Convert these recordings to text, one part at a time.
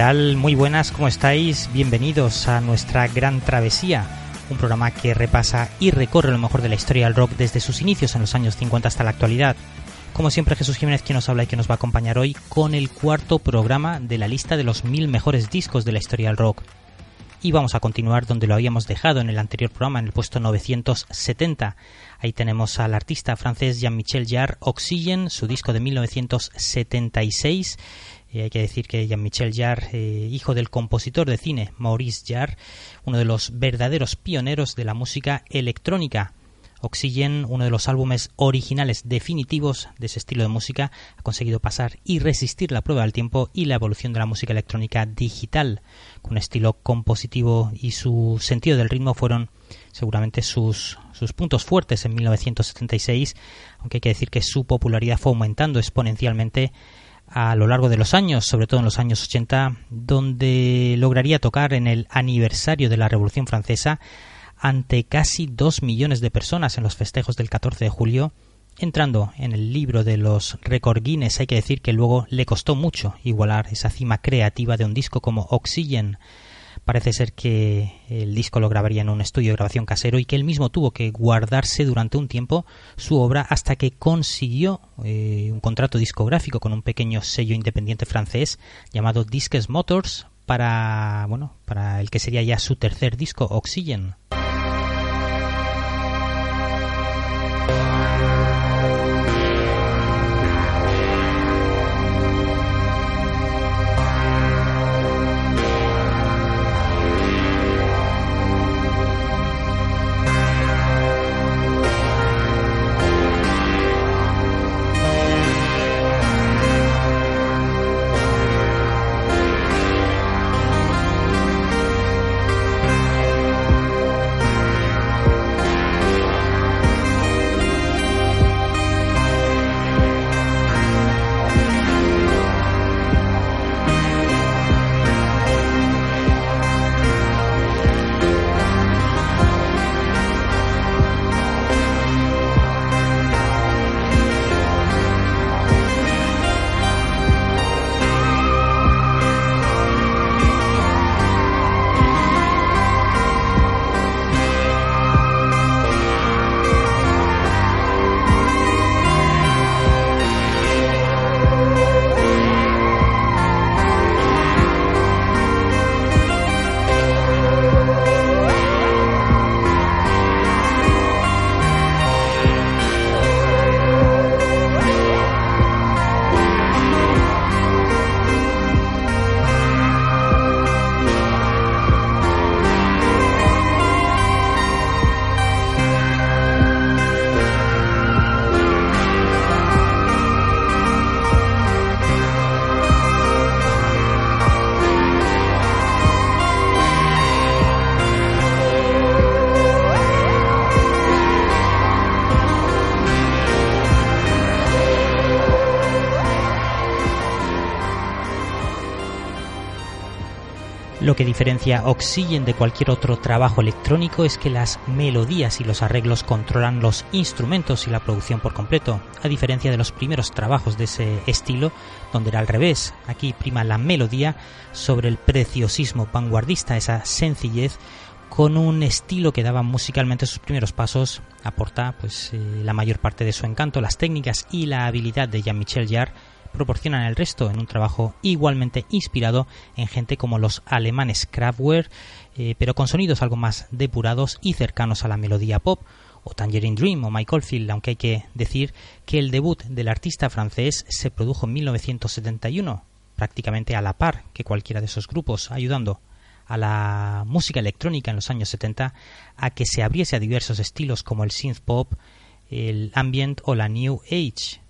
Muy buenas, ¿cómo estáis? Bienvenidos a nuestra gran travesía, un programa que repasa y recorre lo mejor de la historia del rock desde sus inicios en los años 50 hasta la actualidad. Como siempre, Jesús Jiménez quien nos habla y que nos va a acompañar hoy con el cuarto programa de la lista de los mil mejores discos de la historia del rock. Y vamos a continuar donde lo habíamos dejado en el anterior programa, en el puesto 970. Ahí tenemos al artista francés Jean-Michel Jarre, Oxygen, su disco de 1976 hay que decir que Jean-Michel Jarre, eh, hijo del compositor de cine Maurice Jarre, uno de los verdaderos pioneros de la música electrónica. Oxygen, uno de los álbumes originales definitivos de ese estilo de música, ha conseguido pasar y resistir la prueba del tiempo y la evolución de la música electrónica digital. Con un estilo compositivo y su sentido del ritmo fueron seguramente sus, sus puntos fuertes en 1976, aunque hay que decir que su popularidad fue aumentando exponencialmente a lo largo de los años, sobre todo en los años 80, donde lograría tocar en el aniversario de la Revolución Francesa ante casi dos millones de personas en los festejos del 14 de julio, entrando en el libro de los récord Guinness. Hay que decir que luego le costó mucho igualar esa cima creativa de un disco como Oxygen, Parece ser que el disco lo grabaría en un estudio de grabación casero y que él mismo tuvo que guardarse durante un tiempo su obra hasta que consiguió eh, un contrato discográfico con un pequeño sello independiente francés llamado Disques Motors para bueno para el que sería ya su tercer disco Oxygen. Que diferencia Oxygen de cualquier otro trabajo electrónico es que las melodías y los arreglos controlan los instrumentos y la producción por completo, a diferencia de los primeros trabajos de ese estilo, donde era al revés. Aquí prima la melodía sobre el preciosismo vanguardista, esa sencillez con un estilo que daba musicalmente sus primeros pasos, aporta pues eh, la mayor parte de su encanto, las técnicas y la habilidad de Jean-Michel Jarre proporcionan el resto en un trabajo igualmente inspirado en gente como los alemanes Kraftwerk, eh, pero con sonidos algo más depurados y cercanos a la melodía pop, o Tangerine Dream o Michael Field, aunque hay que decir que el debut del artista francés se produjo en 1971, prácticamente a la par que cualquiera de esos grupos, ayudando a la música electrónica en los años 70 a que se abriese a diversos estilos como el synth pop, el ambient o la new age.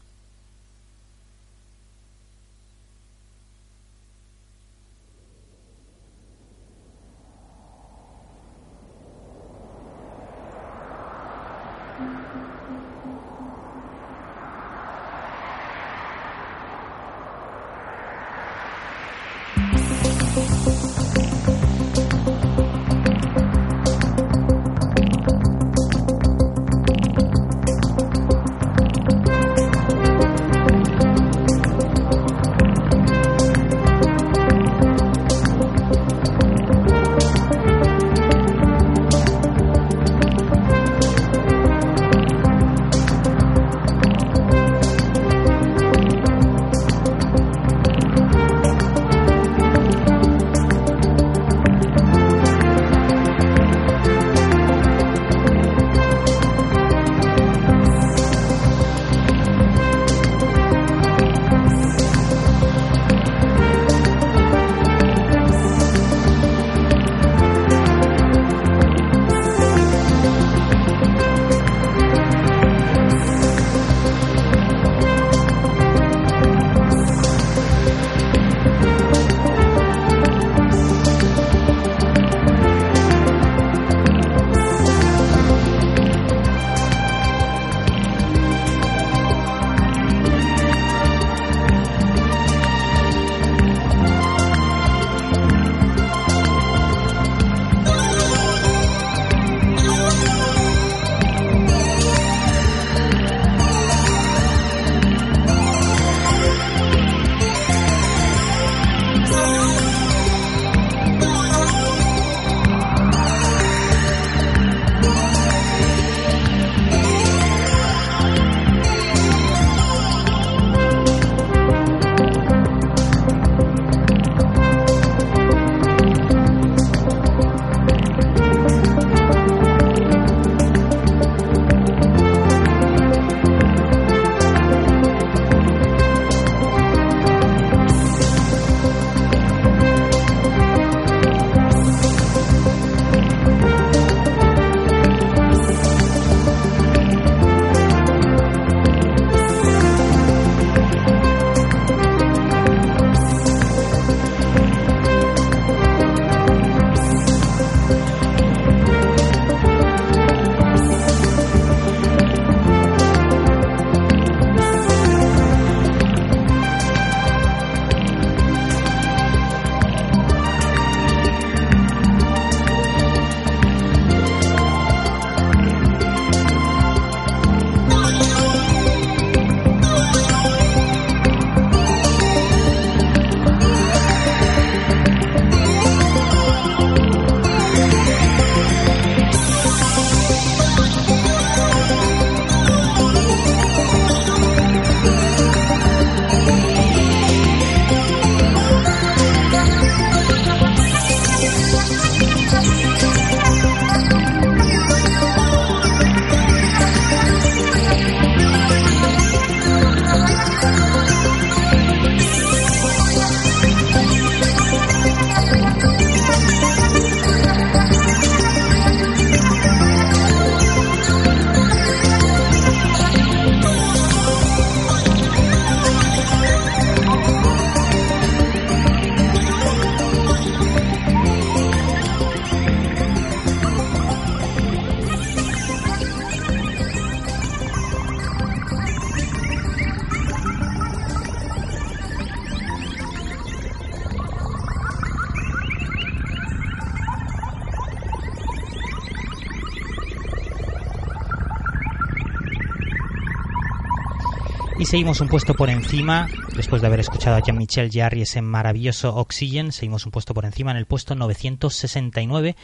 Seguimos un puesto por encima, después de haber escuchado a Jean-Michel Jarry ese maravilloso Oxygen, seguimos un puesto por encima en el puesto 969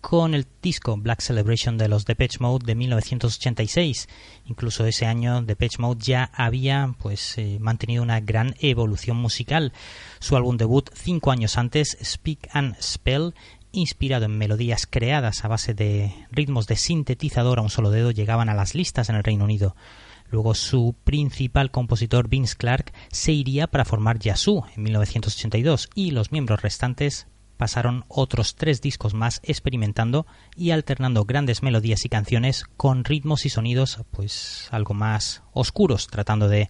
con el disco Black Celebration de los Depeche Mode de 1986. Incluso ese año Depeche Mode ya había pues eh, mantenido una gran evolución musical. Su álbum debut cinco años antes, Speak and Spell, inspirado en melodías creadas a base de ritmos de sintetizador a un solo dedo, llegaban a las listas en el Reino Unido. Luego su principal compositor Vince Clark se iría para formar Yazoo en 1982 y los miembros restantes pasaron otros tres discos más experimentando y alternando grandes melodías y canciones con ritmos y sonidos pues algo más oscuros, tratando de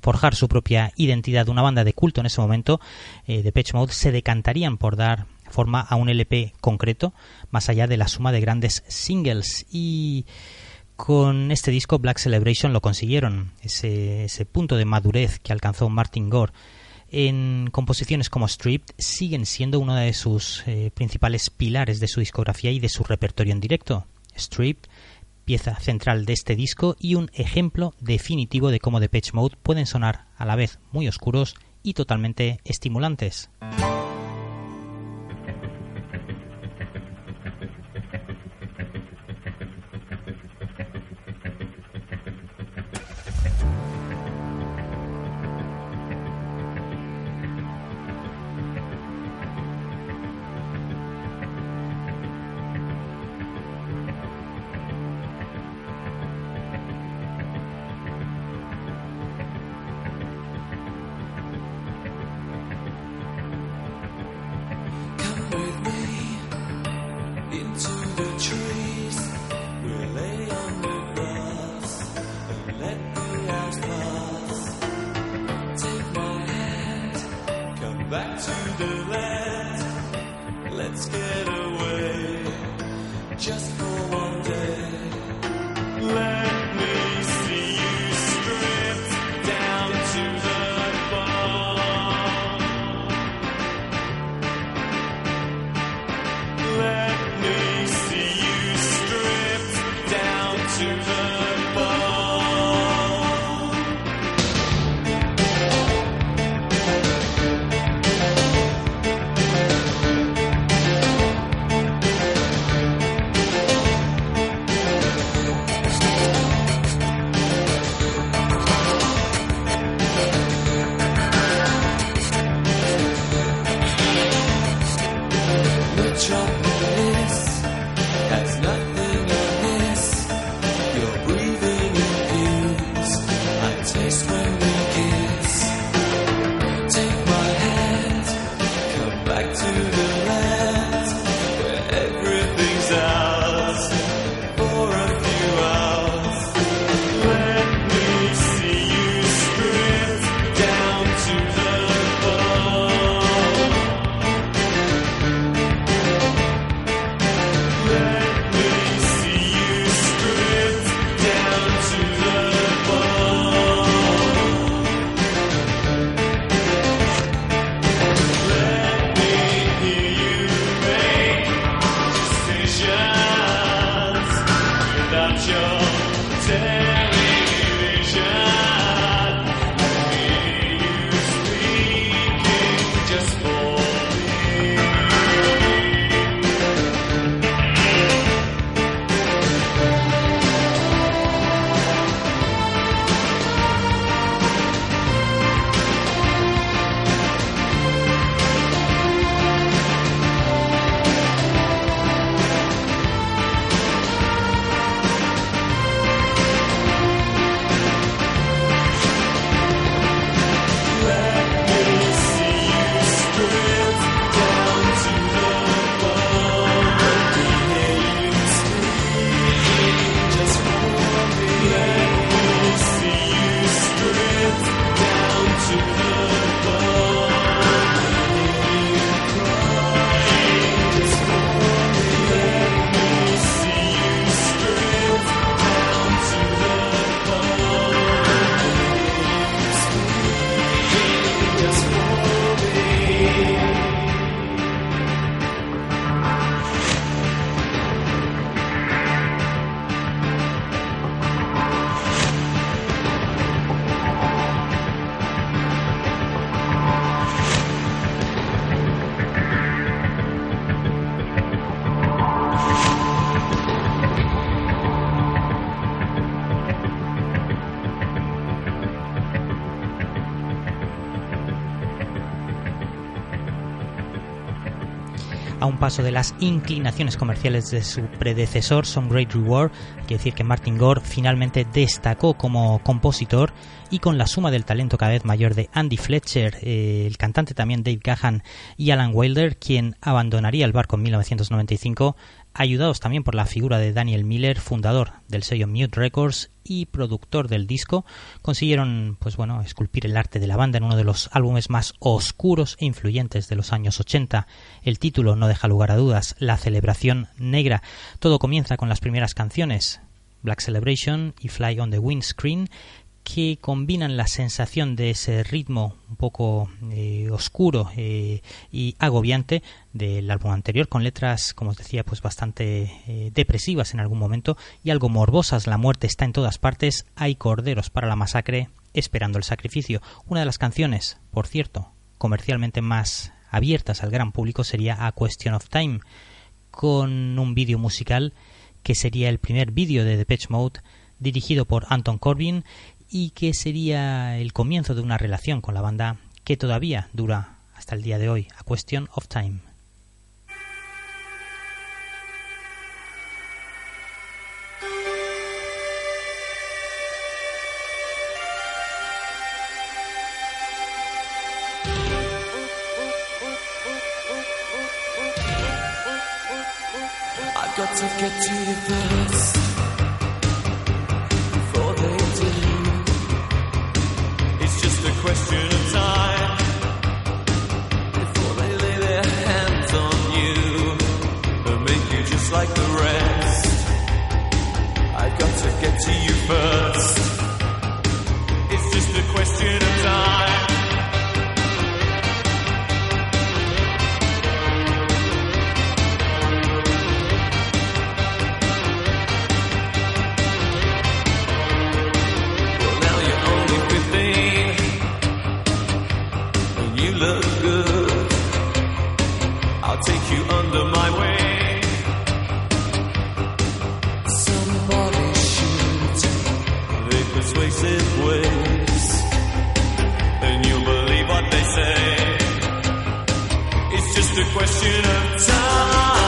forjar su propia identidad. Una banda de culto en ese momento, eh, de Patch Mode, se decantarían por dar forma a un LP concreto, más allá de la suma de grandes singles y con este disco Black Celebration lo consiguieron, ese, punto de madurez que alcanzó Martin Gore en composiciones como Stripped siguen siendo uno de sus eh, principales pilares de su discografía y de su repertorio en directo. Stripped, pieza central de este disco y un ejemplo definitivo de cómo Depeche Mode pueden sonar a la vez muy oscuros y totalmente estimulantes. A un paso de las inclinaciones comerciales de su predecesor, Some Great Reward. Quiere decir que Martin Gore finalmente destacó como compositor y con la suma del talento cada vez mayor de Andy Fletcher, eh, el cantante también Dave Gahan y Alan Wilder, quien abandonaría el barco en 1995, ayudados también por la figura de Daniel Miller, fundador del sello Mute Records y productor del disco, consiguieron, pues bueno, esculpir el arte de la banda en uno de los álbumes más oscuros e influyentes de los años 80. El título no deja lugar a dudas, La celebración negra. Todo comienza con las primeras canciones, Black Celebration y Fly on the Windscreen, que combinan la sensación de ese ritmo un poco eh, oscuro eh, y agobiante del álbum anterior con letras como os decía pues bastante eh, depresivas en algún momento y algo morbosas. La muerte está en todas partes hay corderos para la masacre esperando el sacrificio. Una de las canciones por cierto comercialmente más abiertas al gran público sería A Question of Time con un vídeo musical que sería el primer vídeo de Depeche Mode dirigido por Anton Corbin y que sería el comienzo de una relación con la banda que todavía dura hasta el día de hoy, A Question of Time. to you first. It's just a question of time. Well, now you're only 15, and you look good. I'll take you under places, ways, and you'll believe what they say. It's just a question of time.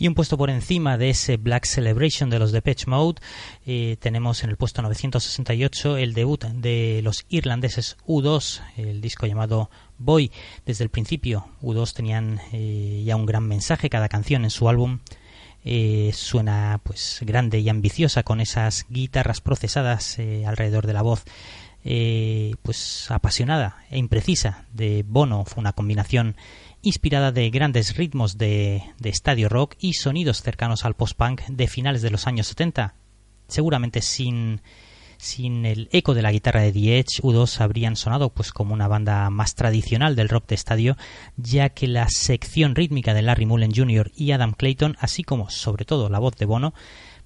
Y un puesto por encima de ese Black Celebration de los Depeche Mode, eh, tenemos en el puesto 968 el debut de los irlandeses U2, el disco llamado Boy. Desde el principio, U2 tenían eh, ya un gran mensaje, cada canción en su álbum. Eh, suena pues grande y ambiciosa con esas guitarras procesadas alrededor de la voz pues apasionada e imprecisa de Bono fue una combinación inspirada de grandes ritmos de, estadio rock y sonidos cercanos al post-punk de finales de los años 70. Seguramente sin, sin el eco de la guitarra de The Edge, U2 habrían sonado pues como una banda más tradicional del rock de estadio, ya que la sección rítmica de Larry Mullen Jr. y Adam Clayton, así como sobre todo la voz de Bono,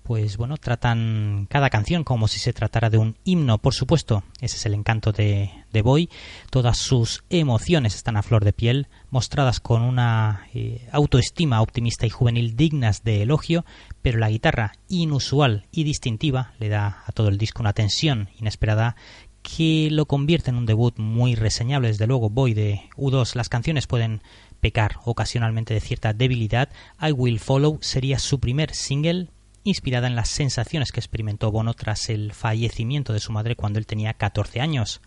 pues bueno, tratan cada canción como si se tratara de un himno, por supuesto. Ese es el encanto de, Boy. Todas sus emociones están a flor de piel, mostradas con una eh, autoestima optimista y juvenil dignas de elogio, pero la guitarra inusual y distintiva le da a todo el disco una tensión inesperada que lo convierte en un debut muy reseñable. Desde luego, Boy de U2, las canciones pueden pecar ocasionalmente de cierta debilidad. I Will Follow sería su primer single inspirada en las sensaciones que experimentó Bono tras el fallecimiento de su madre cuando él tenía 14 años.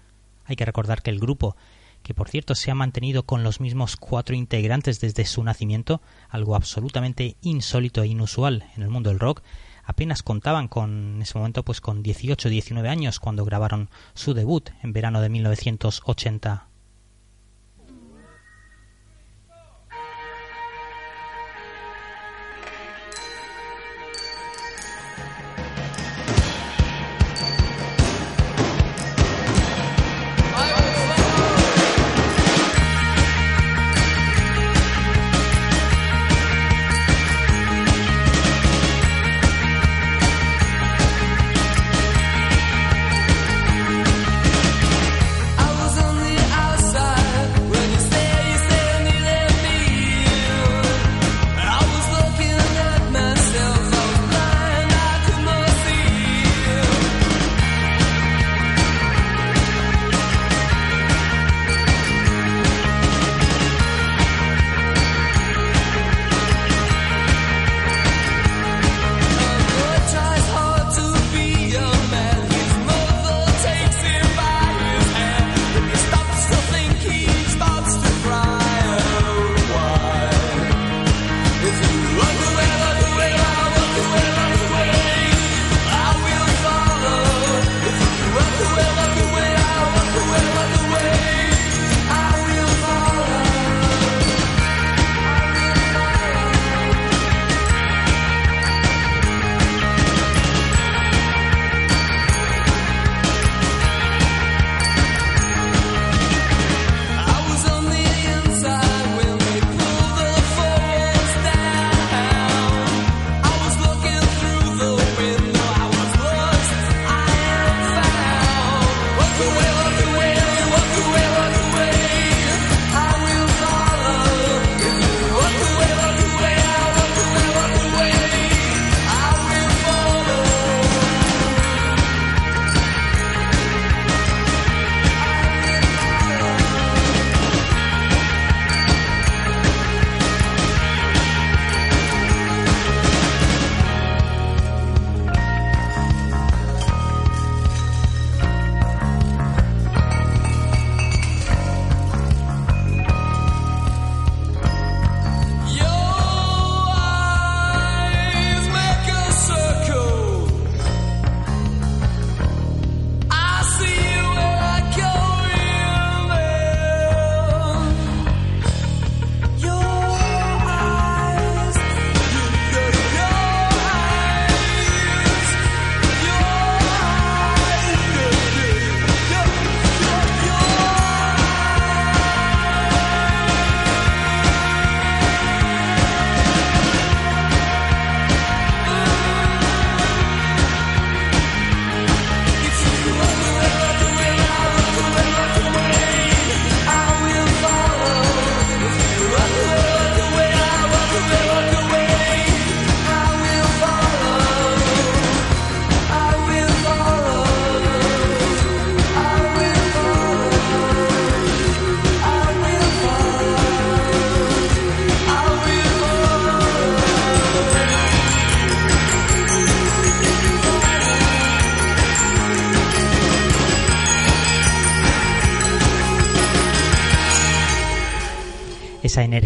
Hay que recordar que el grupo, que por cierto se ha mantenido con los mismos cuatro integrantes desde su nacimiento, algo absolutamente insólito e inusual en el mundo del rock, apenas contaban con en ese momento pues con 18 19 años cuando grabaron su debut en verano de 1980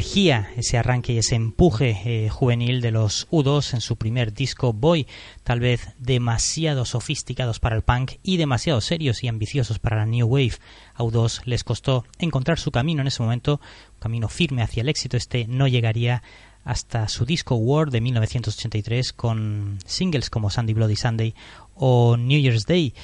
energía, ese arranque y ese empuje eh, juvenil de los U2 en su primer disco Boy, tal vez demasiado sofisticados para el punk y demasiado serios y ambiciosos para la New Wave. A U2 les costó encontrar su camino en ese momento, un camino firme hacia el éxito. Este no llegaría hasta su disco War de 1983 con singles como Sunday Bloody Sunday o New Year's Day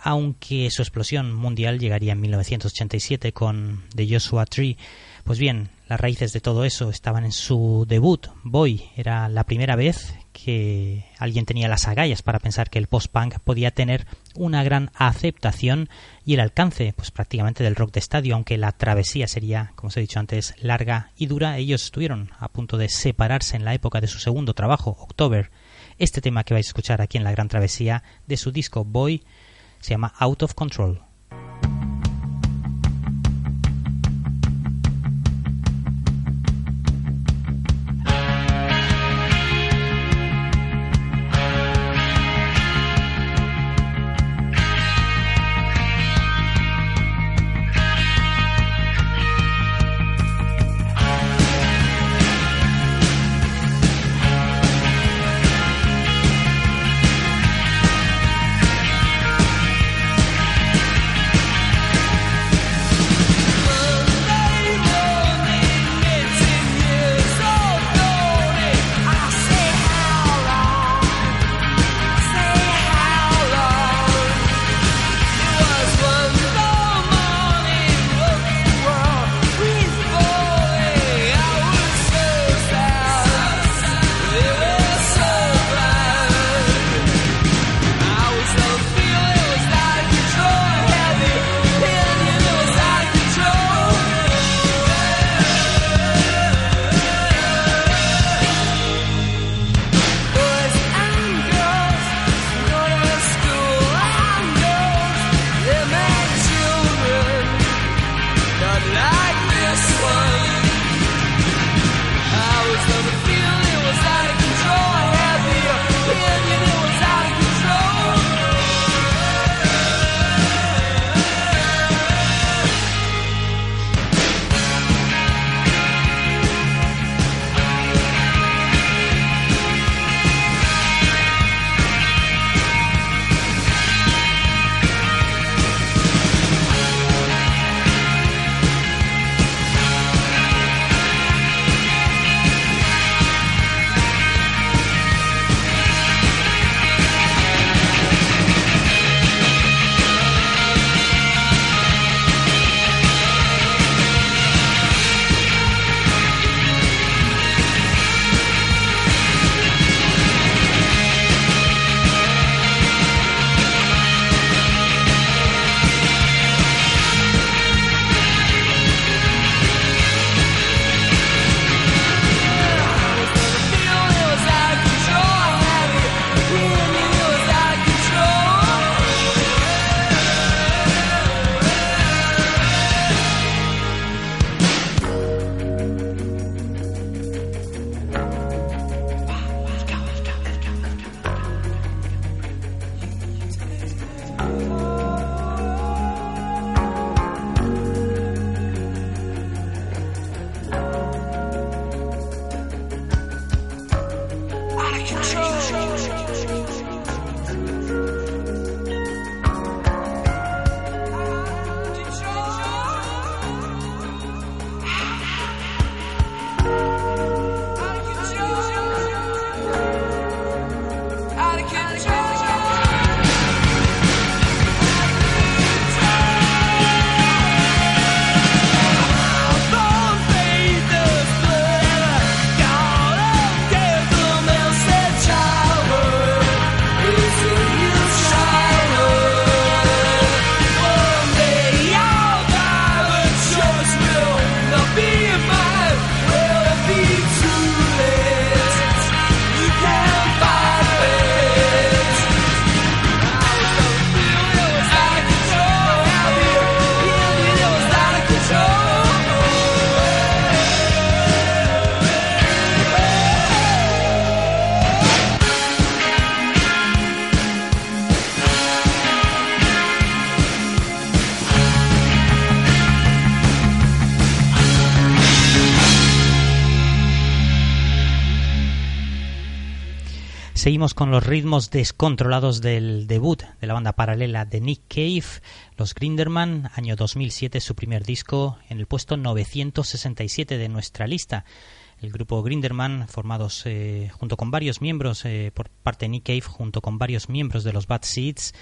aunque su explosión mundial llegaría en 1987 con The Joshua Tree. Pues bien, las raíces de todo eso estaban en su debut, Boy. Era la primera vez que alguien tenía las agallas para pensar que el post-punk podía tener una gran aceptación y el alcance, pues prácticamente del rock de estadio, aunque la travesía sería, como os he dicho antes, larga y dura. Ellos estuvieron a punto de separarse en la época de su segundo trabajo, October. Este tema que vais a escuchar aquí en la gran travesía de su disco Boy se llama Out of Control. Con los ritmos descontrolados del debut de la banda paralela de Nick Cave, los Grinderman, año 2007, su primer disco, en el puesto 967 de nuestra lista. El grupo Grinderman, formados eh, junto con varios miembros eh, por parte de Nick Cave, junto con varios miembros de los Bad Seeds,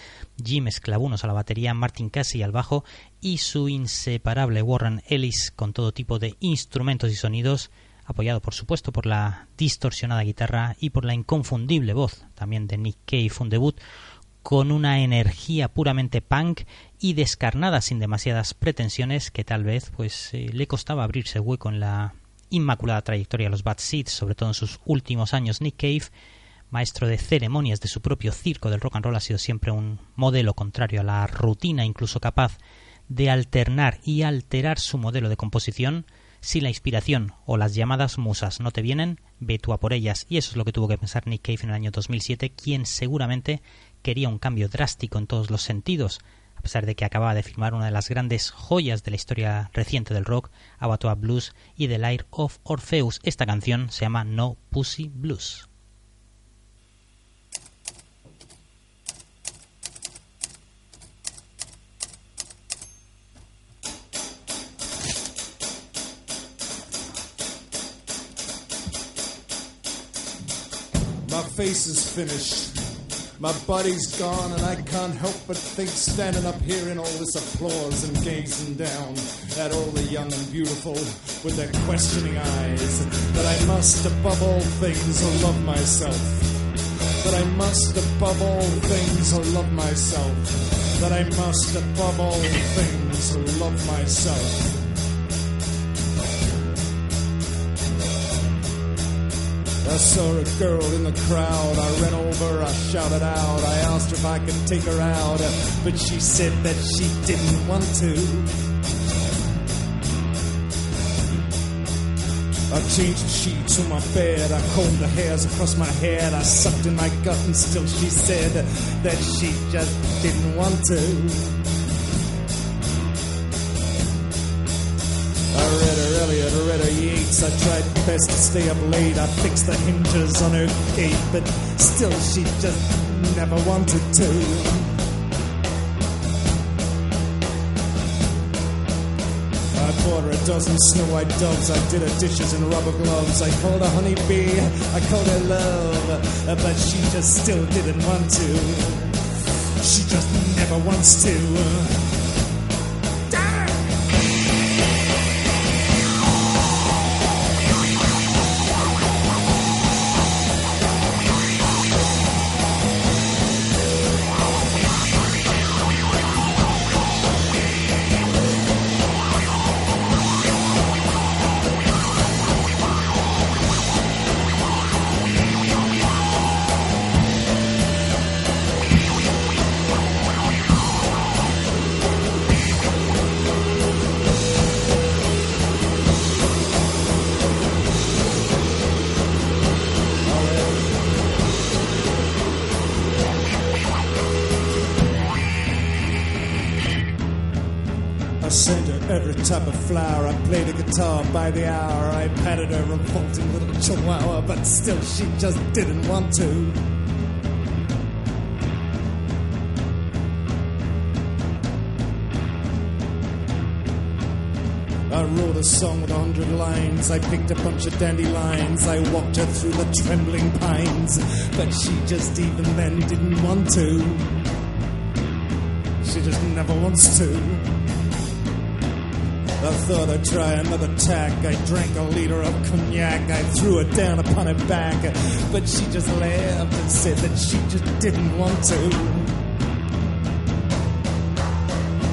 Jim Esclavunos a la batería, Martin Casey al bajo y su inseparable Warren Ellis con todo tipo de instrumentos y sonidos, apoyado por supuesto por la distorsionada guitarra y por la inconfundible voz también de Nick Cave, un debut con una energía puramente punk y descarnada sin demasiadas pretensiones que tal vez pues eh, le costaba abrirse hueco en la inmaculada trayectoria de los Bad Seeds, sobre todo en sus últimos años. Nick Cave, maestro de ceremonias de su propio circo del rock and roll, ha sido siempre un modelo contrario a la rutina, incluso capaz de alternar y alterar su modelo de composición si la inspiración o las llamadas musas no te vienen, ve tú a por ellas. Y eso es lo que tuvo que pensar Nick Cave en el año 2007, quien seguramente quería un cambio drástico en todos los sentidos, a pesar de que acababa de filmar una de las grandes joyas de la historia reciente del rock, Abattoir Blues y The Light of Orpheus. Esta canción se llama No Pussy Blues. Face is finished. My body's gone, and I can't help but think, standing up here in all this applause and gazing down at all the young and beautiful with their questioning eyes, that I must, above all things, oh, love myself. That I must, above all things, oh, love myself. That I must, above all things, oh, love myself. I saw a girl in the crowd. I ran over, I shouted out. I asked her if I could take her out, but she said that she didn't want to. I changed the sheets on my bed. I combed the hairs across my head. I sucked in my gut, and still she said that she just didn't want to. Yeats. I tried best to stay up late. I fixed the hinges on her gate, but still she just never wanted to. I bought her a dozen snow white doves. I did her dishes in rubber gloves. I called her honeybee. I called her love, but she just still didn't want to. She just never wants to. By the hour. I patted her revolting little chihuahua, but still she just didn't want to. I wrote a song with a hundred lines. I picked a bunch of dandelions. I walked her through the trembling pines, but she just even then didn't want to. She just never wants to. I thought I'd try another tack. I drank a liter of cognac. I threw her down upon her back. But she just laughed and said that she just didn't want to.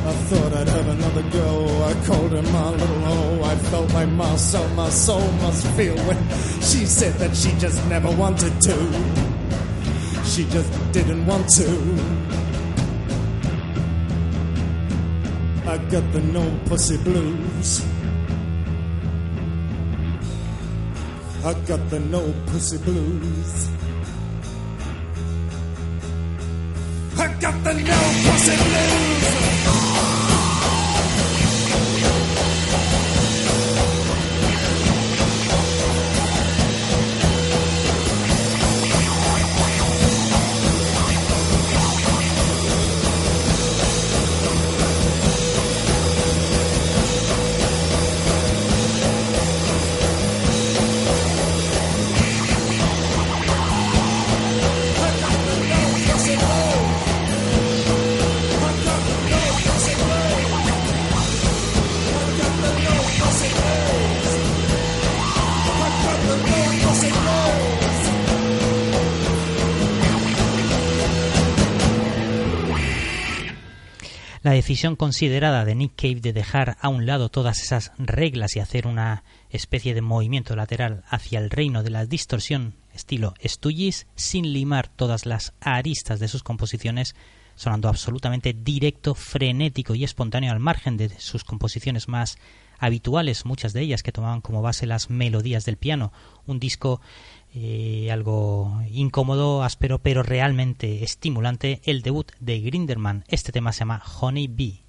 I thought I'd have another go. I called her my little O. I felt my muscle, my soul must feel when she said that she just never wanted to. She just didn't want to. I got the no pussy blues. I got the no pussy blues. I got the no pussy blues. Decisión considerada de Nick Cave de dejar a un lado todas esas reglas y hacer una especie de movimiento lateral hacia el reino de la distorsión estilo Stooges sin limar todas las aristas de sus composiciones sonando absolutamente directo, frenético y espontáneo al margen de sus composiciones más habituales, muchas de ellas que tomaban como base las melodías del piano. Un disco eh, algo incómodo, áspero, pero realmente estimulante, el debut de Grinderman. Este tema se llama Honey Bee.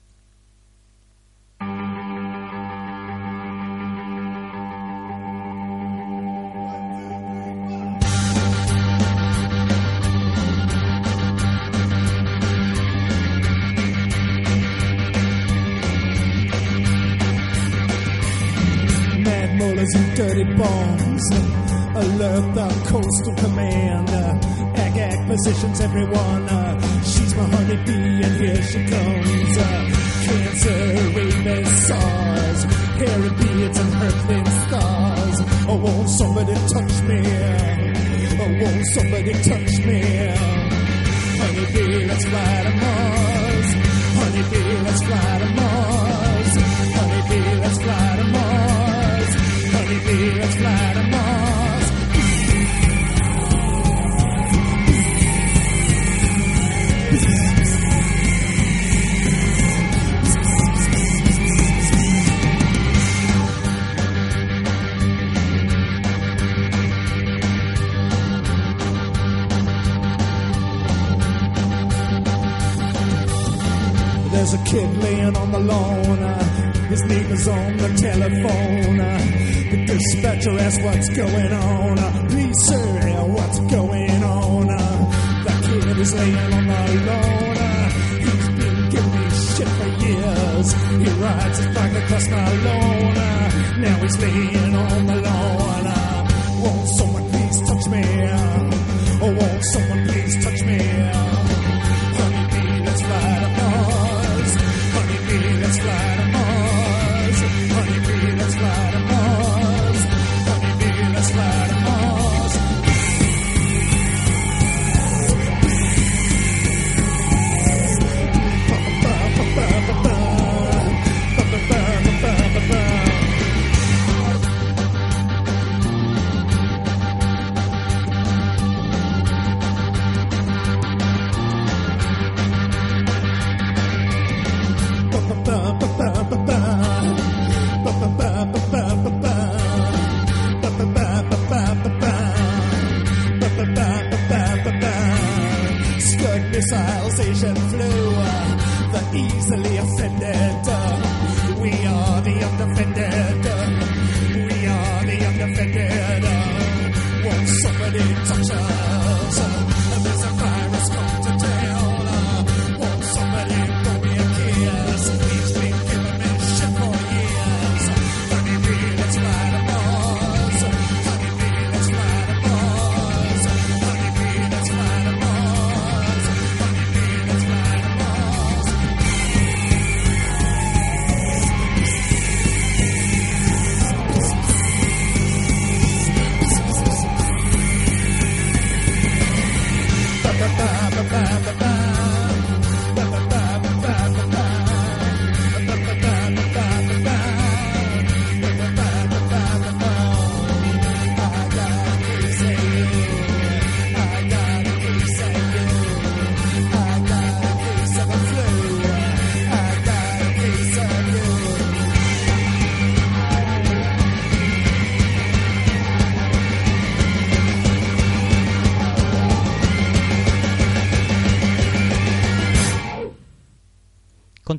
Alert the coastal command. Uh, ag ag positions, everyone. Uh, she's my honeybee, and here she comes. Uh, cancer, rabies, SARS, hairy beards and hurtling stars. Oh, won't somebody touch me? Oh, won't somebody touch me? Honeybee, let's fly to Mars. Honeybee, let's fly to Mars. Honeybee, let's fly to Mars. Honeybee, let's fly to Mars. There's a kid laying on the lawn. Uh, his neighbor's on the telephone. Uh, the dispatcher asks what's going on. Uh, Please, sir, what's going on? The kid is laying on the lawn. He's been giving me shit for years. He rides his bike across my lawn. Now he's laying on the lawn.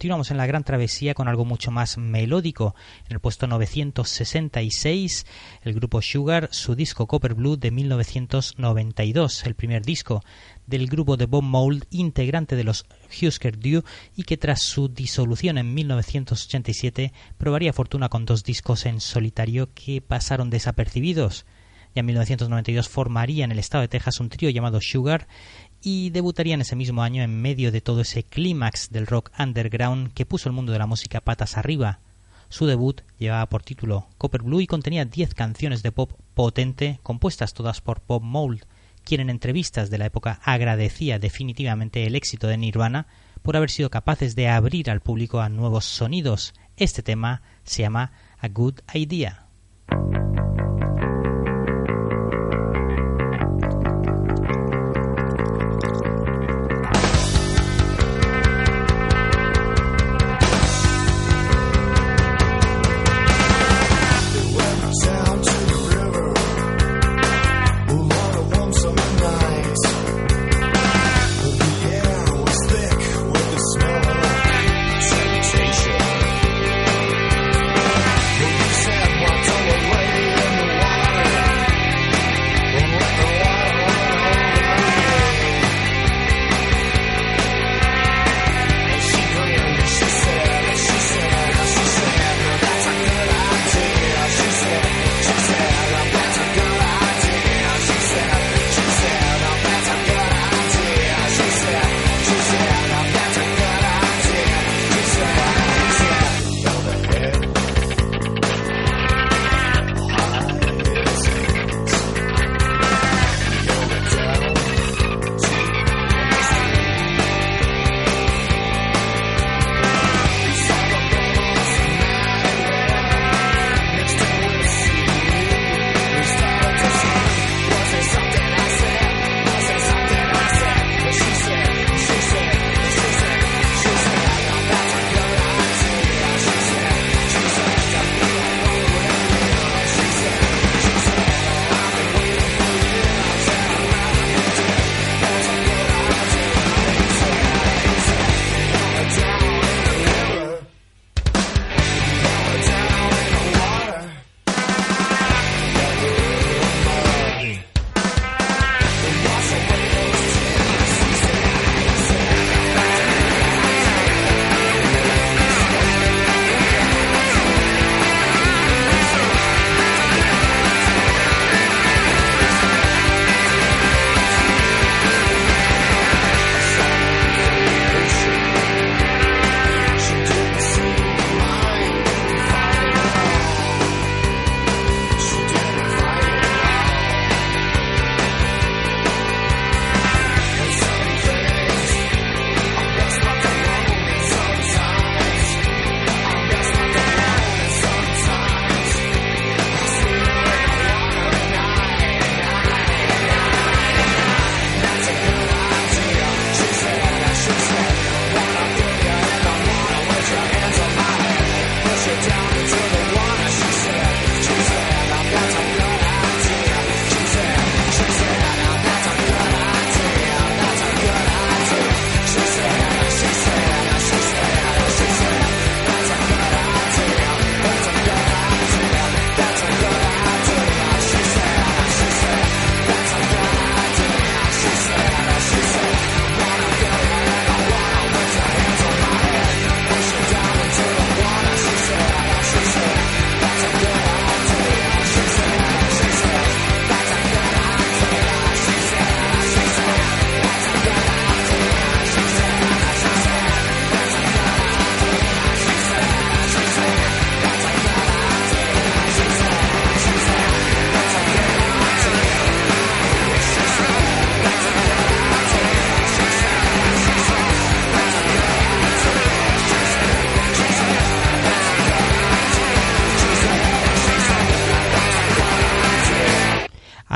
Continuamos en la gran travesía con algo mucho más melódico. En el puesto 966, el grupo Sugar, su disco Copper Blue de 1992, el primer disco del grupo de Bob Mould, integrante de los Husker Du, y que tras su disolución en 1987 probaría fortuna con dos discos en solitario que pasaron desapercibidos. Ya en 1992 formaría en el estado de Texas un trío llamado Sugar y debutaría en ese mismo año en medio de todo ese clímax del rock underground que puso el mundo de la música patas arriba. Su debut llevaba por título Copper Blue y contenía 10 canciones de pop potente compuestas todas por Bob Mould, quien en entrevistas de la época agradecía definitivamente el éxito de Nirvana por haber sido capaces de abrir al público a nuevos sonidos. Este tema se llama A Good Idea.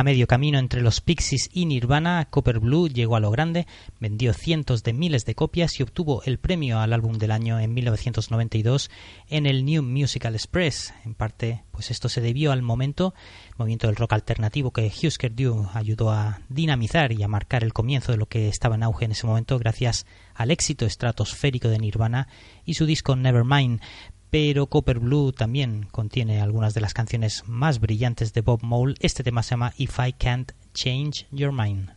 Medio camino entre los Pixies y Nirvana, Copper Blue llegó a lo grande, vendió cientos de miles de copias y obtuvo el premio al álbum del año en 1992 en el New Musical Express. En parte, pues esto se debió al momento, movimiento del rock alternativo que Husker Du ayudó a dinamizar y a marcar el comienzo de lo que estaba en auge en ese momento gracias al éxito estratosférico de Nirvana y su disco Nevermind pero Copper Blue también contiene algunas de las canciones más brillantes de Bob Mole. Este tema se llama If I Can't Change Your Mind.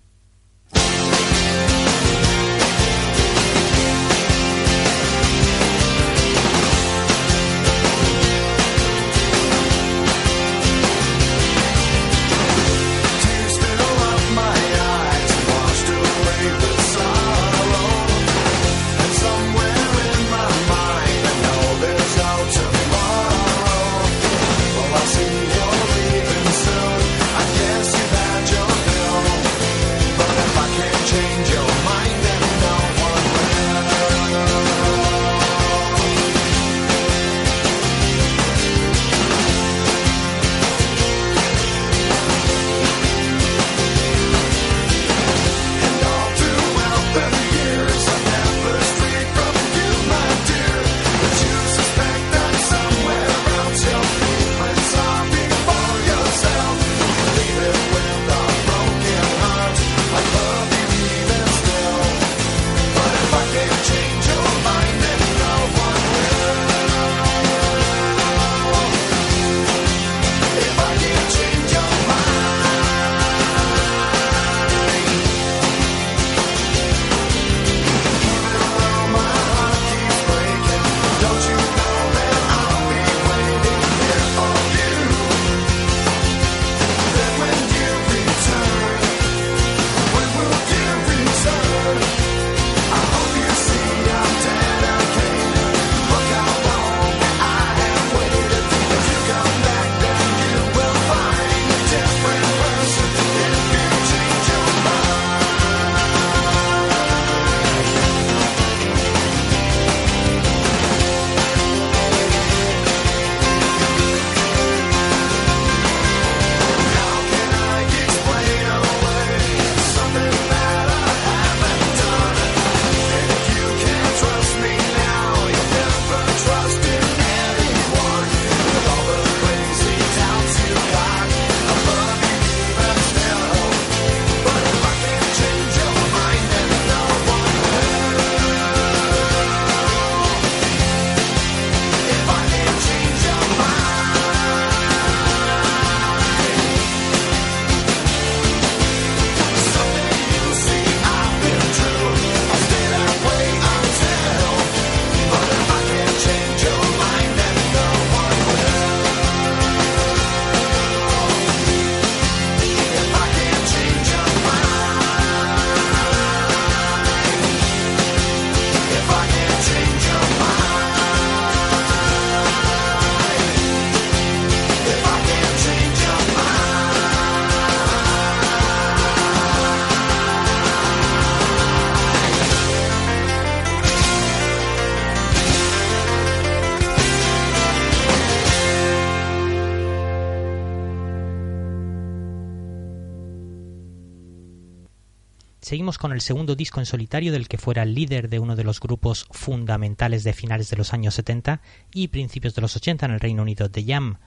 Con el segundo disco en solitario del que fuera líder de uno de los grupos fundamentales de finales de los años 70 y principios de los 80 en el Reino Unido, The Jam.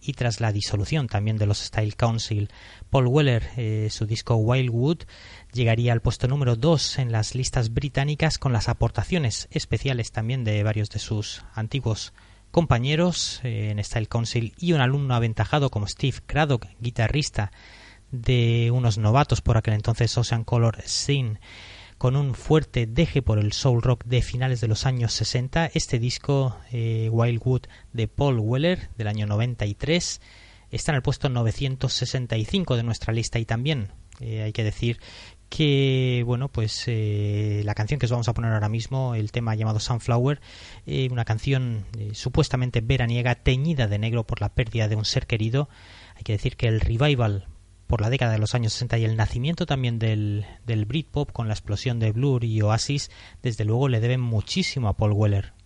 Y tras la disolución también de los Style Council, Paul Weller, eh, su disco Wildwood, llegaría al puesto número 2 en las listas británicas con las aportaciones especiales también de varios de sus antiguos compañeros eh, en Style Council y un alumno aventajado como Steve Craddock, guitarrista de unos novatos por aquel entonces Ocean Color Scene con un fuerte deje por el soul rock de finales de los años 60. Este disco, eh, Wildwood, de Paul Weller, del año 93, está en el puesto 965 de nuestra lista y también eh, hay que decir que bueno pues eh, la canción que os vamos a poner ahora mismo el tema llamado Sunflower una canción supuestamente veraniega teñida de negro por la pérdida de un ser querido hay que decir que el revival por la década de los años 60 y el nacimiento también del, del Britpop con la explosión de Blur y Oasis desde luego le deben muchísimo a Paul Weller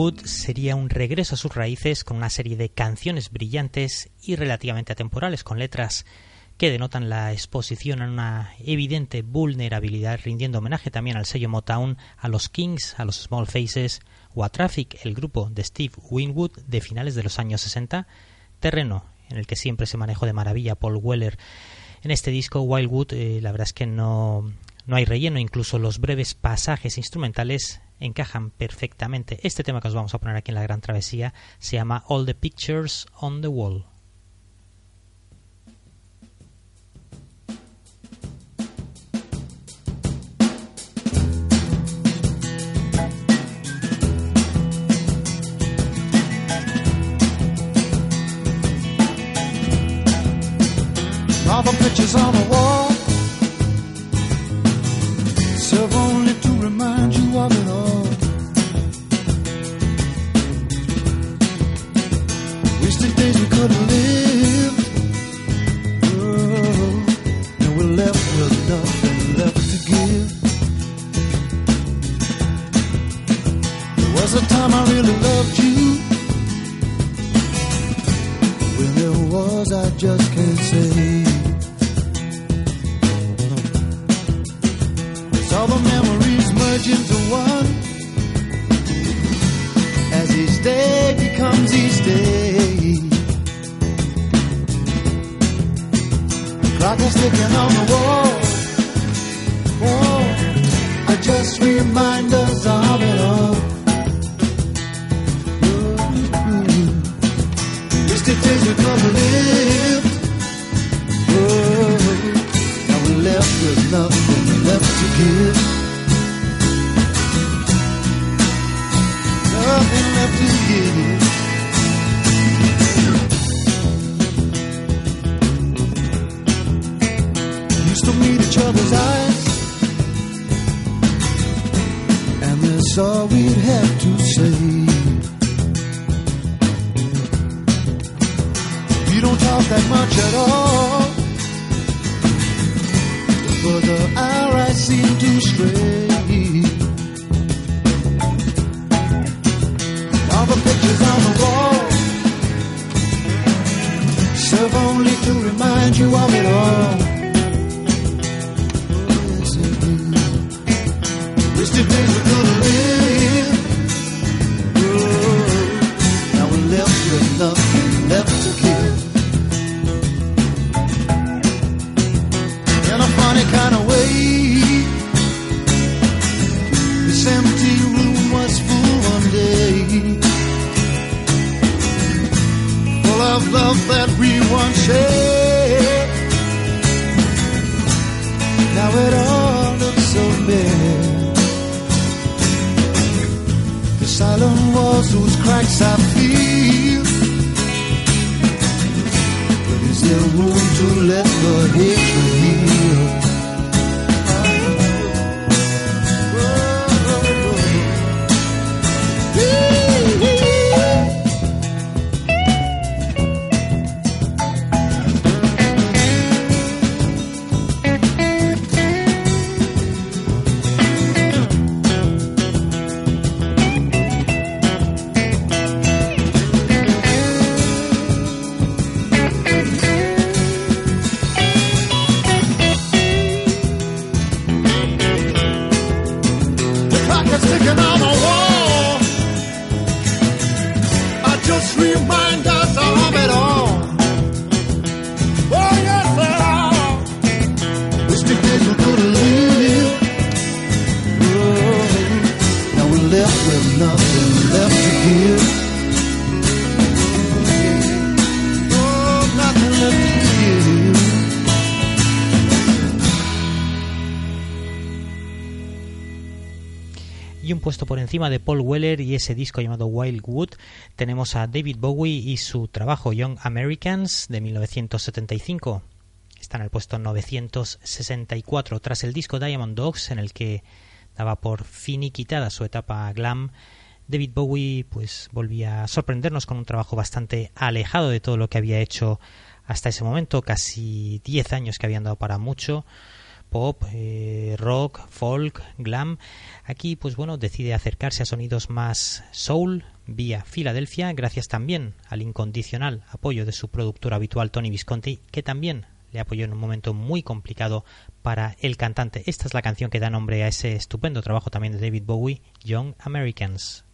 Wildwood sería un regreso a sus raíces con una serie de canciones brillantes y relativamente atemporales, con letras que denotan la exposición a una evidente vulnerabilidad, rindiendo homenaje también al sello Motown, a los Kings, a los Small Faces o a Traffic, el grupo de Steve Winwood de finales de los años 60, terreno en el que siempre se manejó de maravilla Paul Weller. En este disco, Wildwood, eh, la verdad es que no, no hay relleno, incluso los breves pasajes instrumentales encajan perfectamente. Este tema que os vamos a poner aquí en la Gran Travesía se llama All the Pictures on the Wall. All the pictures on the wall time I really loved you. When there was, I just can't say. All the memories merge into one. As each day becomes each day. The clock is ticking on the wall. Oh, I just remind us of it all Days we could have lived Oh, now we're left with nothing left to give. Nothing left to give. Used to meet each other's eyes, and that's all we'd have to much at all the hour I seem to stray. All the pictures on the wall serve only to remind you of it Y un puesto por encima de Paul Weller y ese disco llamado Wildwood tenemos a David Bowie y su trabajo Young Americans de 1975. Está en el puesto 964 tras el disco Diamond Dogs en el que daba por finiquitada su etapa glam. David Bowie pues volvía a sorprendernos con un trabajo bastante alejado de todo lo que había hecho hasta ese momento, casi 10 años que habían dado para mucho pop, eh, rock, folk, glam. Aquí, pues bueno, decide acercarse a sonidos más soul vía Filadelfia, gracias también al incondicional apoyo de su productor habitual Tony Visconti, que también le apoyó en un momento muy complicado para el cantante. Esta es la canción que da nombre a ese estupendo trabajo también de David Bowie, Young Americans.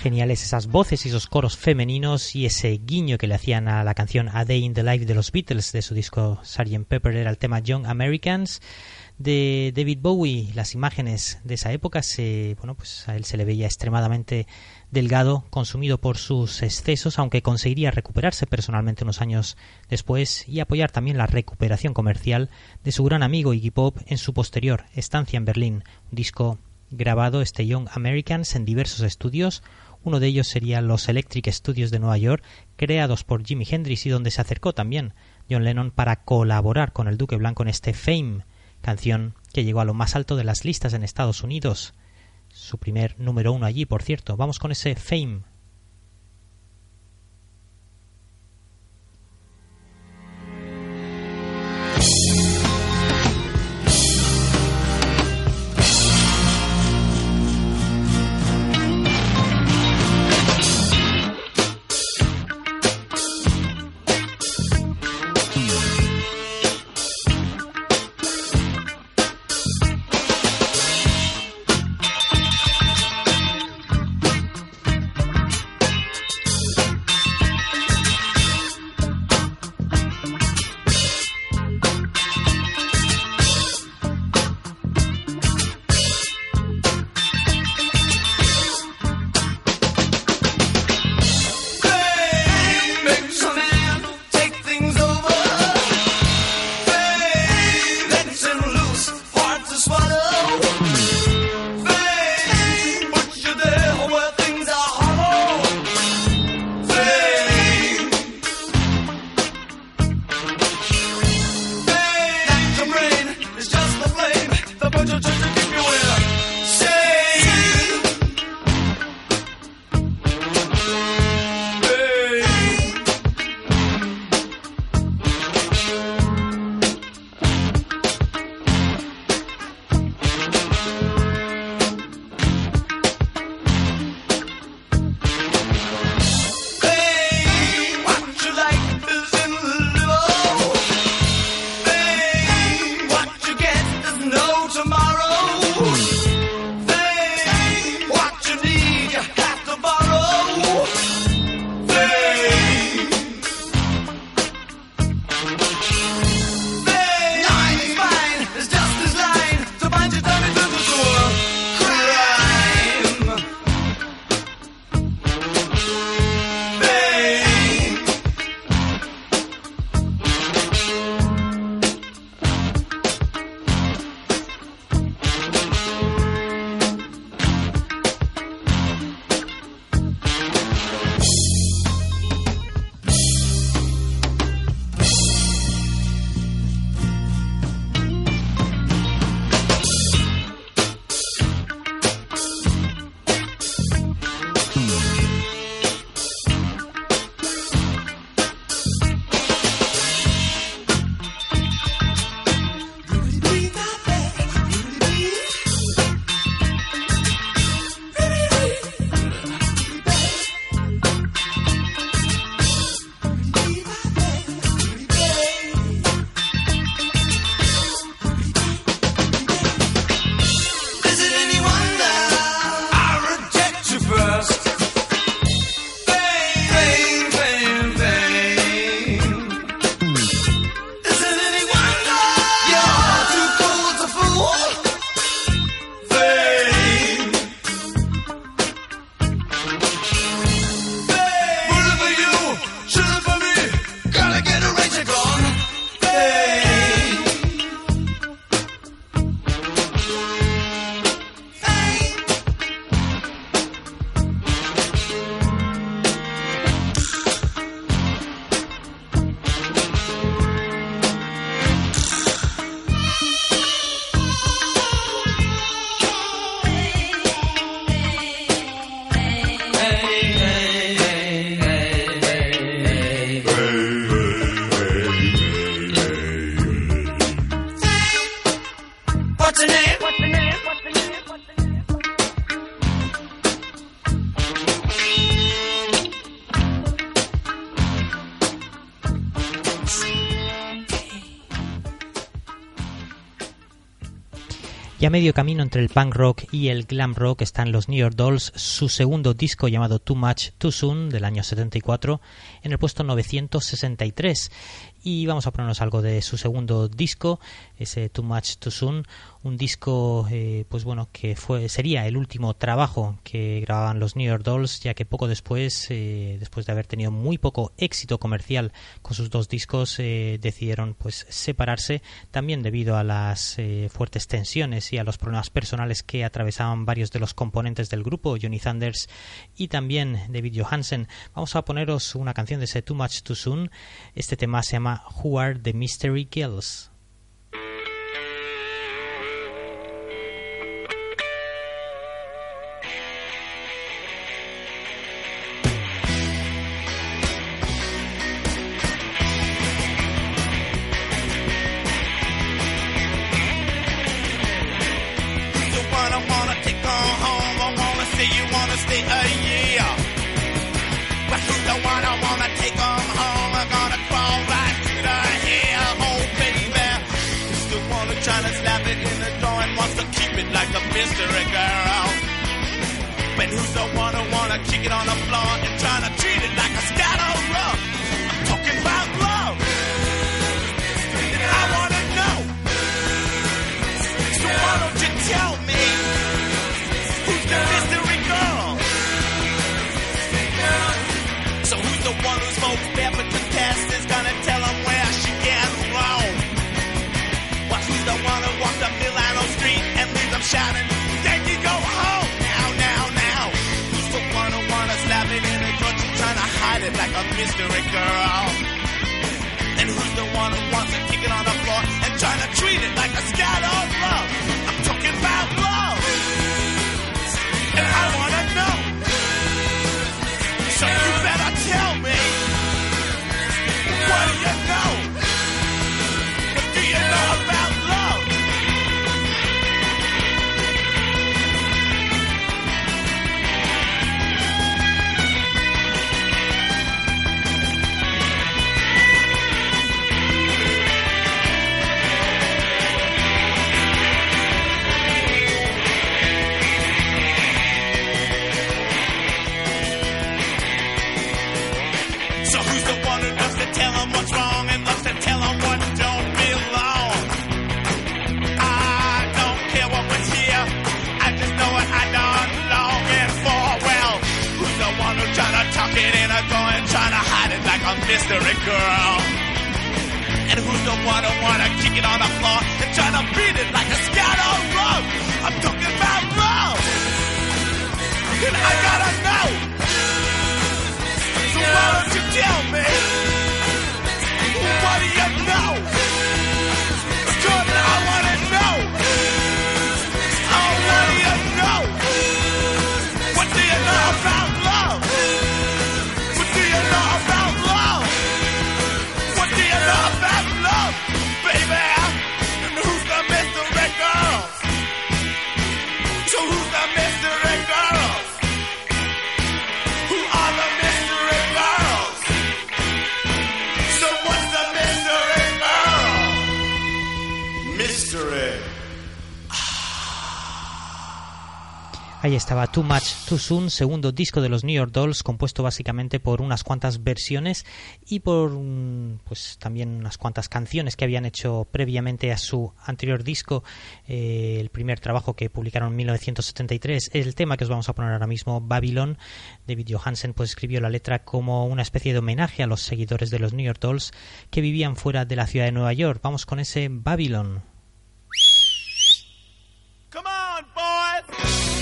Geniales esas voces y esos coros femeninos y ese guiño que le hacían a la canción A Day in the Life de los Beatles de su disco Sgt. Pepper era el tema Young Americans de David Bowie. Las imágenes de esa época se, bueno, pues a él se le veía extremadamente delgado, consumido por sus excesos, aunque conseguiría recuperarse personalmente unos años después y apoyar también la recuperación comercial de su gran amigo Iggy Pop en su posterior estancia en Berlín, un disco grabado este Young Americans en diversos estudios. Uno de ellos sería los Electric Studios de Nueva York, creados por Jimi Hendrix y donde se acercó también John Lennon para colaborar con el Duque Blanco en este Fame, canción que llegó a lo más alto de las listas en Estados Unidos. Su primer número uno allí, por cierto. Vamos con ese Fame. Y a medio camino entre el punk rock y el glam rock están los New York Dolls, su segundo disco llamado Too Much Too Soon del año 74 en el puesto 963 y vamos a ponernos algo de su segundo disco, ese Too Much Too Soon, un disco eh, pues bueno que fue sería el último trabajo que grababan los New York Dolls ya que poco después eh, después de haber tenido muy poco éxito comercial con sus dos discos eh, decidieron pues separarse también debido a las fuertes tensiones y a los problemas personales que atravesaban varios de los componentes del grupo Johnny Thunders y también David Johansen. Vamos a poneros una canción de ese Too Much Too Soon. Este tema se llama Who Are the Mystery Girls mystery girl. But who's the one who wanna kick it on the floor and trying to treat it like a scatter mystery girl. And who's the one who wants to kick it on the floor and trying to treat it like a scat of love? I'm talking about mystery girl? And who's the one who wanna kick it on the floor and try to beat it like a scatter rug? I'm talking about love. And I gotta know. So why don't you tell me? Ahí estaba Too Much Too Soon, segundo disco de los New York Dolls, compuesto básicamente por unas cuantas versiones y por mm, pues también unas cuantas canciones que habían hecho previamente a su anterior disco, eh, el primer trabajo que publicaron en 1973. El tema que os vamos a poner ahora mismo, Babylon, David Johansen pues escribió la letra como una especie de homenaje a los seguidores de los New York Dolls que vivían fuera de la ciudad de Nueva York. Vamos con ese Babylon. Come on, boys!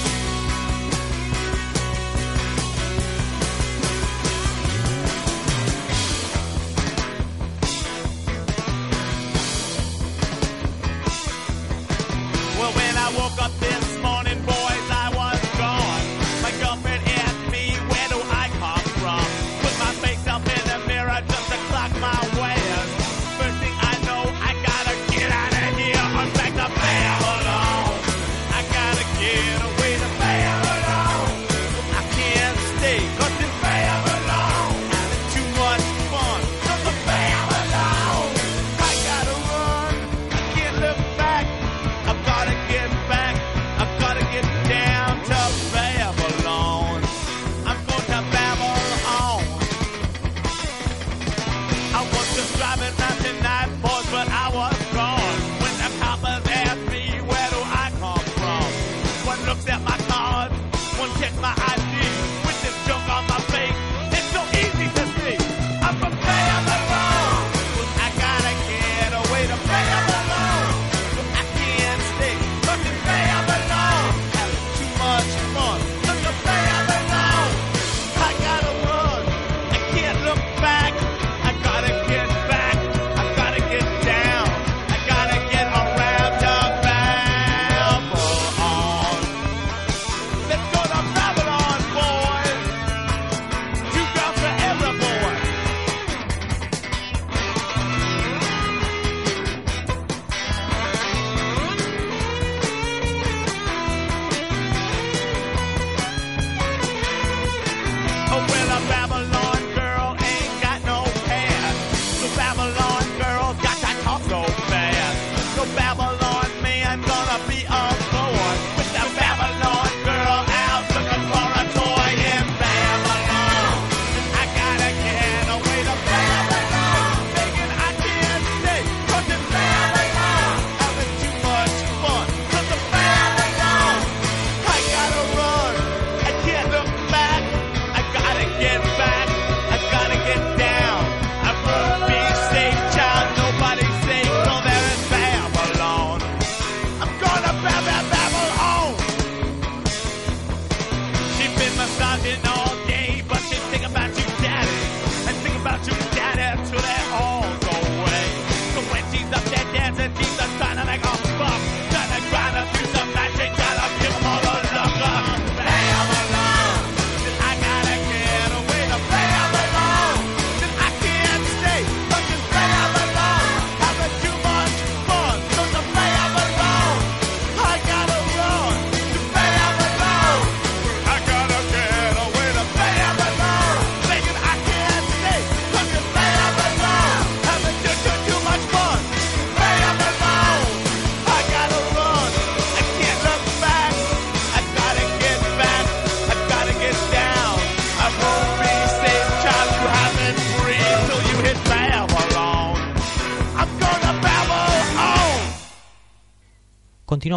I woke up this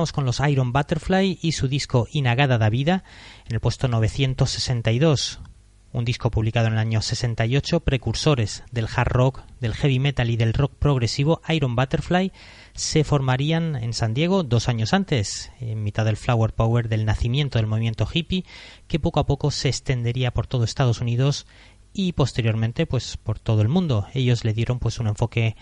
Con los Iron Butterfly y su disco Inagada da Vida en el puesto 962. Un disco publicado en el año 68, precursores del hard rock, del heavy metal y del rock progresivo, Iron Butterfly se formarían en San Diego dos años antes, en mitad del flower power del nacimiento del movimiento hippie, que poco a poco se extendería por todo Estados Unidos y posteriormente pues por todo el mundo. Ellos le dieron pues un enfoque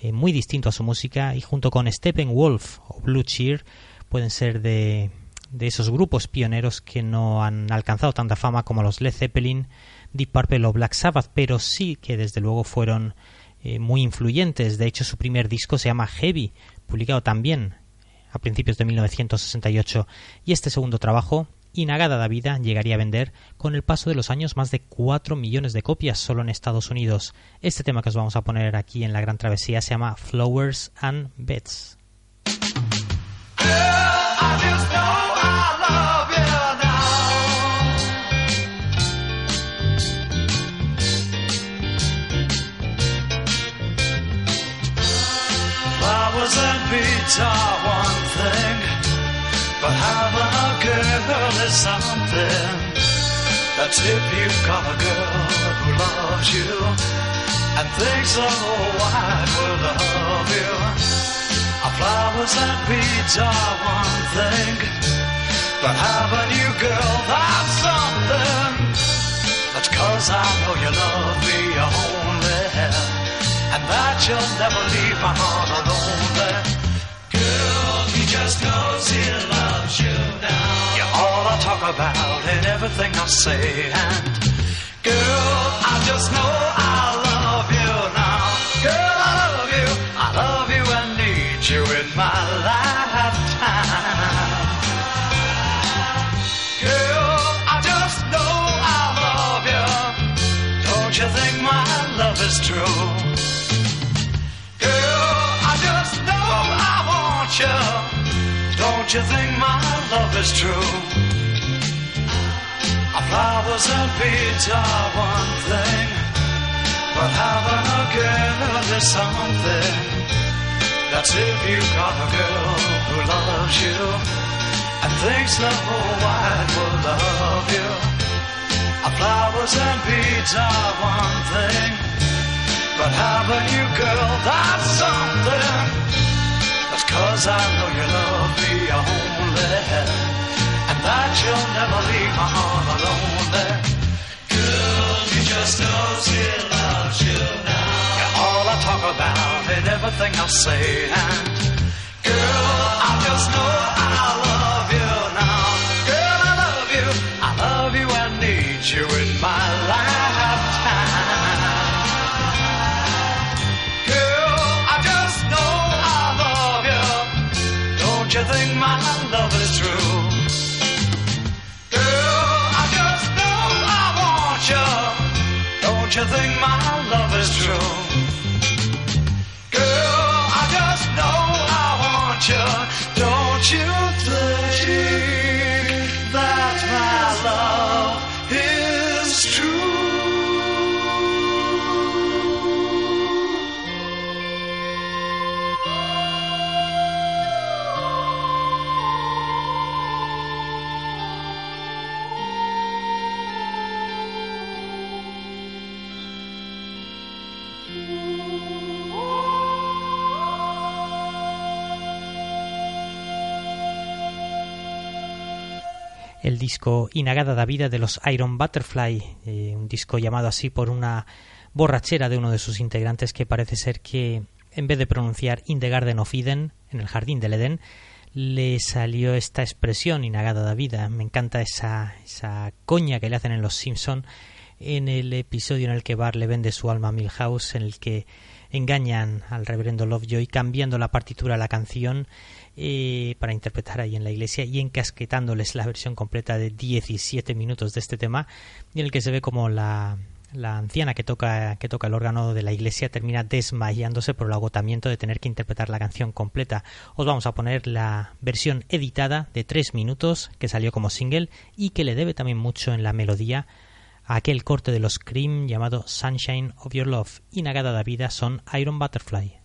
eh, muy distinto a su música y junto con Steppenwolf o Blue Cheer pueden ser de, de esos grupos pioneros que no han alcanzado tanta fama como los Led Zeppelin, Deep Purple o Black Sabbath, pero sí que desde luego fueron eh, muy influyentes. De hecho, su primer disco se llama Heavy, publicado también a principios de 1968, y este segundo trabajo, Inagada da Vida, llegaría a vender con el paso de los años más de 4 millones de copias solo en Estados Unidos. Este tema que os vamos a poner aquí en la Gran Travesía se llama Flowers and Beds. But having a girl is something. That's if you've got a girl who loves you and thinks the whole wide world of you. Uh, Flowers and beads are one thing, but having you, girl, that's something. That's cause I know you love me only, and that you'll never leave my heart alone just knows he loves you now. You're all I talk about in everything I say, and girl, I just know I love you now. Girl, I love you, I love you and need you in my lifetime. Girl, I just know I love you. Don't you think my love is true? Don't you think my love is true? Flowers and beads are one thing, but having a girl is something. That's if you got a girl who loves you and thinks the whole wide world of you. Flowers and beads are one thing, but having you, girl, that's something. That's cause I know you love me and that you'll never leave my heart alone there. Girl, he just knows he loves you now. You're all I talk about in everything I say, and girl, I just know I love you now. Girl, I love you, I love you and need you in my you think my love is true? Girl, I just know I want you. Don't you el disco Inagada da Vida de los Iron Butterfly, eh, un disco llamado así por una borrachera de uno de sus integrantes que parece ser que en vez de pronunciar In the Garden of Eden, en el jardín del Edén, le salió esta expresión Inagada da Vida. Me encanta esa, esa coña que le hacen en Los Simpson en el episodio en el que Bar le vende su alma a Milhouse, en el que engañan al reverendo Lovejoy cambiando la partitura de la canción eh, para interpretar ahí en la iglesia y encasquetándoles la versión completa de 17 minutos de este tema en el que se ve como la, anciana que toca, que toca el órgano de la iglesia termina desmayándose por el agotamiento de tener que interpretar la canción completa. Os vamos a poner la versión editada de 3 minutos que salió como single y que le debe también mucho en la melodía a aquel corte de los Cream llamado Sunshine of Your Love y Nagada da Vida son Iron Butterfly.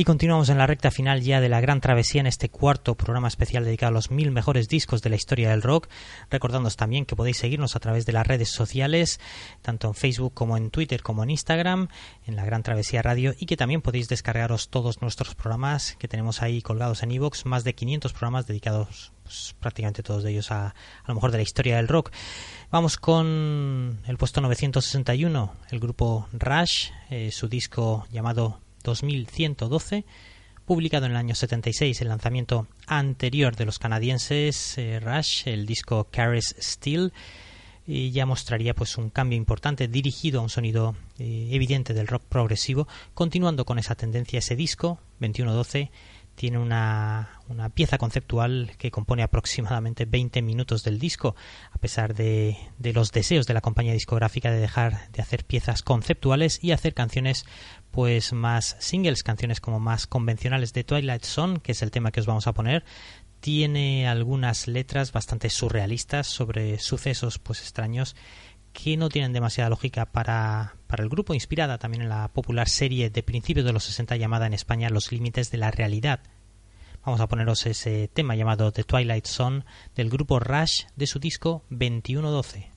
Y continuamos en la recta final ya de la gran travesía en este cuarto programa especial dedicado a los mil mejores discos de la historia del rock. Recordándoos también que podéis seguirnos a través de las redes sociales, tanto en Facebook como en Twitter como en Instagram, en la gran travesía radio, y que también podéis descargaros todos nuestros programas que tenemos ahí colgados en iVoox, más de 500 programas dedicados pues, prácticamente todos de ellos a, a lo mejor de la historia del rock. Vamos con el puesto 961, el grupo Rush, eh, su disco llamado 2112, publicado en el año 76, el lanzamiento anterior de los canadienses eh, Rush, el disco Caris Steel. ya mostraría pues un cambio importante dirigido a un sonido eh, evidente del rock progresivo, continuando con esa tendencia ese disco 2112 tiene una, una, pieza conceptual que compone aproximadamente 20 minutos del disco, a pesar de, de, los deseos de la compañía discográfica de dejar de hacer piezas conceptuales y hacer canciones pues más singles, canciones como más convencionales de Twilight Zone, que es el tema que os vamos a poner, tiene algunas letras bastante surrealistas sobre sucesos pues extraños que no tienen demasiada lógica para, para, el grupo, inspirada también en la popular serie de principios de los 60 llamada en España Los Límites de la Realidad. Vamos a poneros ese tema llamado The Twilight Zone del grupo Rush de su disco 2112.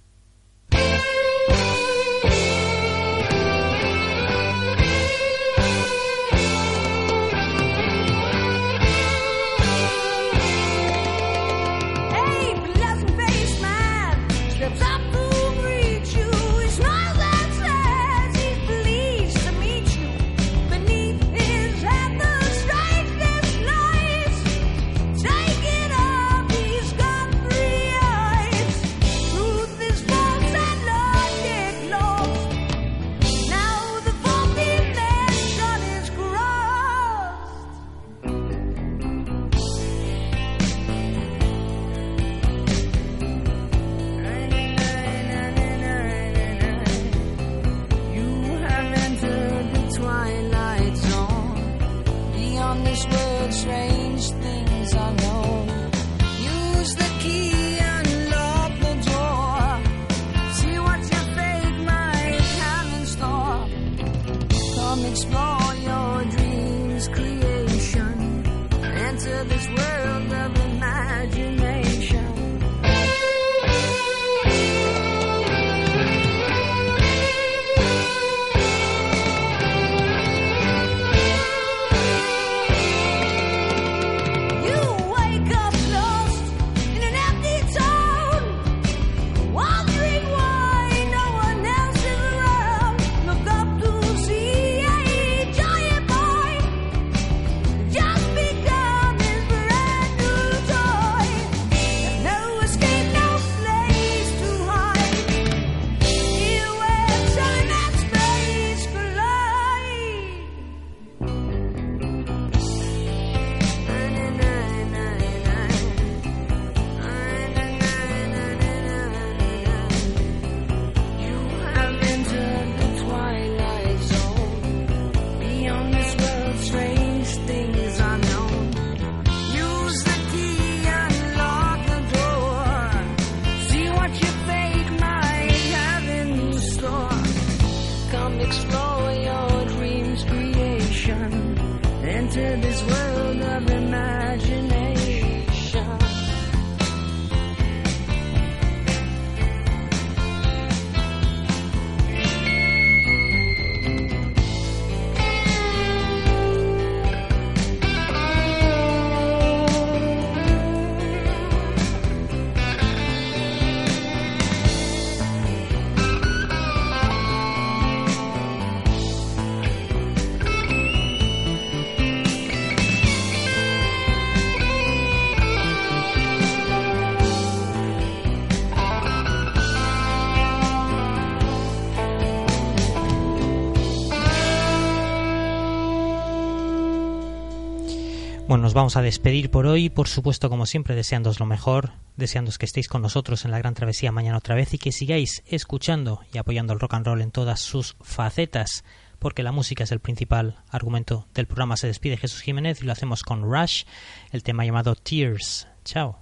Nos vamos a despedir por hoy, por supuesto, como siempre, deseándos lo mejor, deseándos que estéis con nosotros en la gran travesía mañana otra vez y que sigáis escuchando y apoyando el rock and roll en todas sus facetas, porque la música es el principal argumento del programa. Se despide Jesús Jiménez y lo hacemos con Rush, el tema llamado Tears. Chao.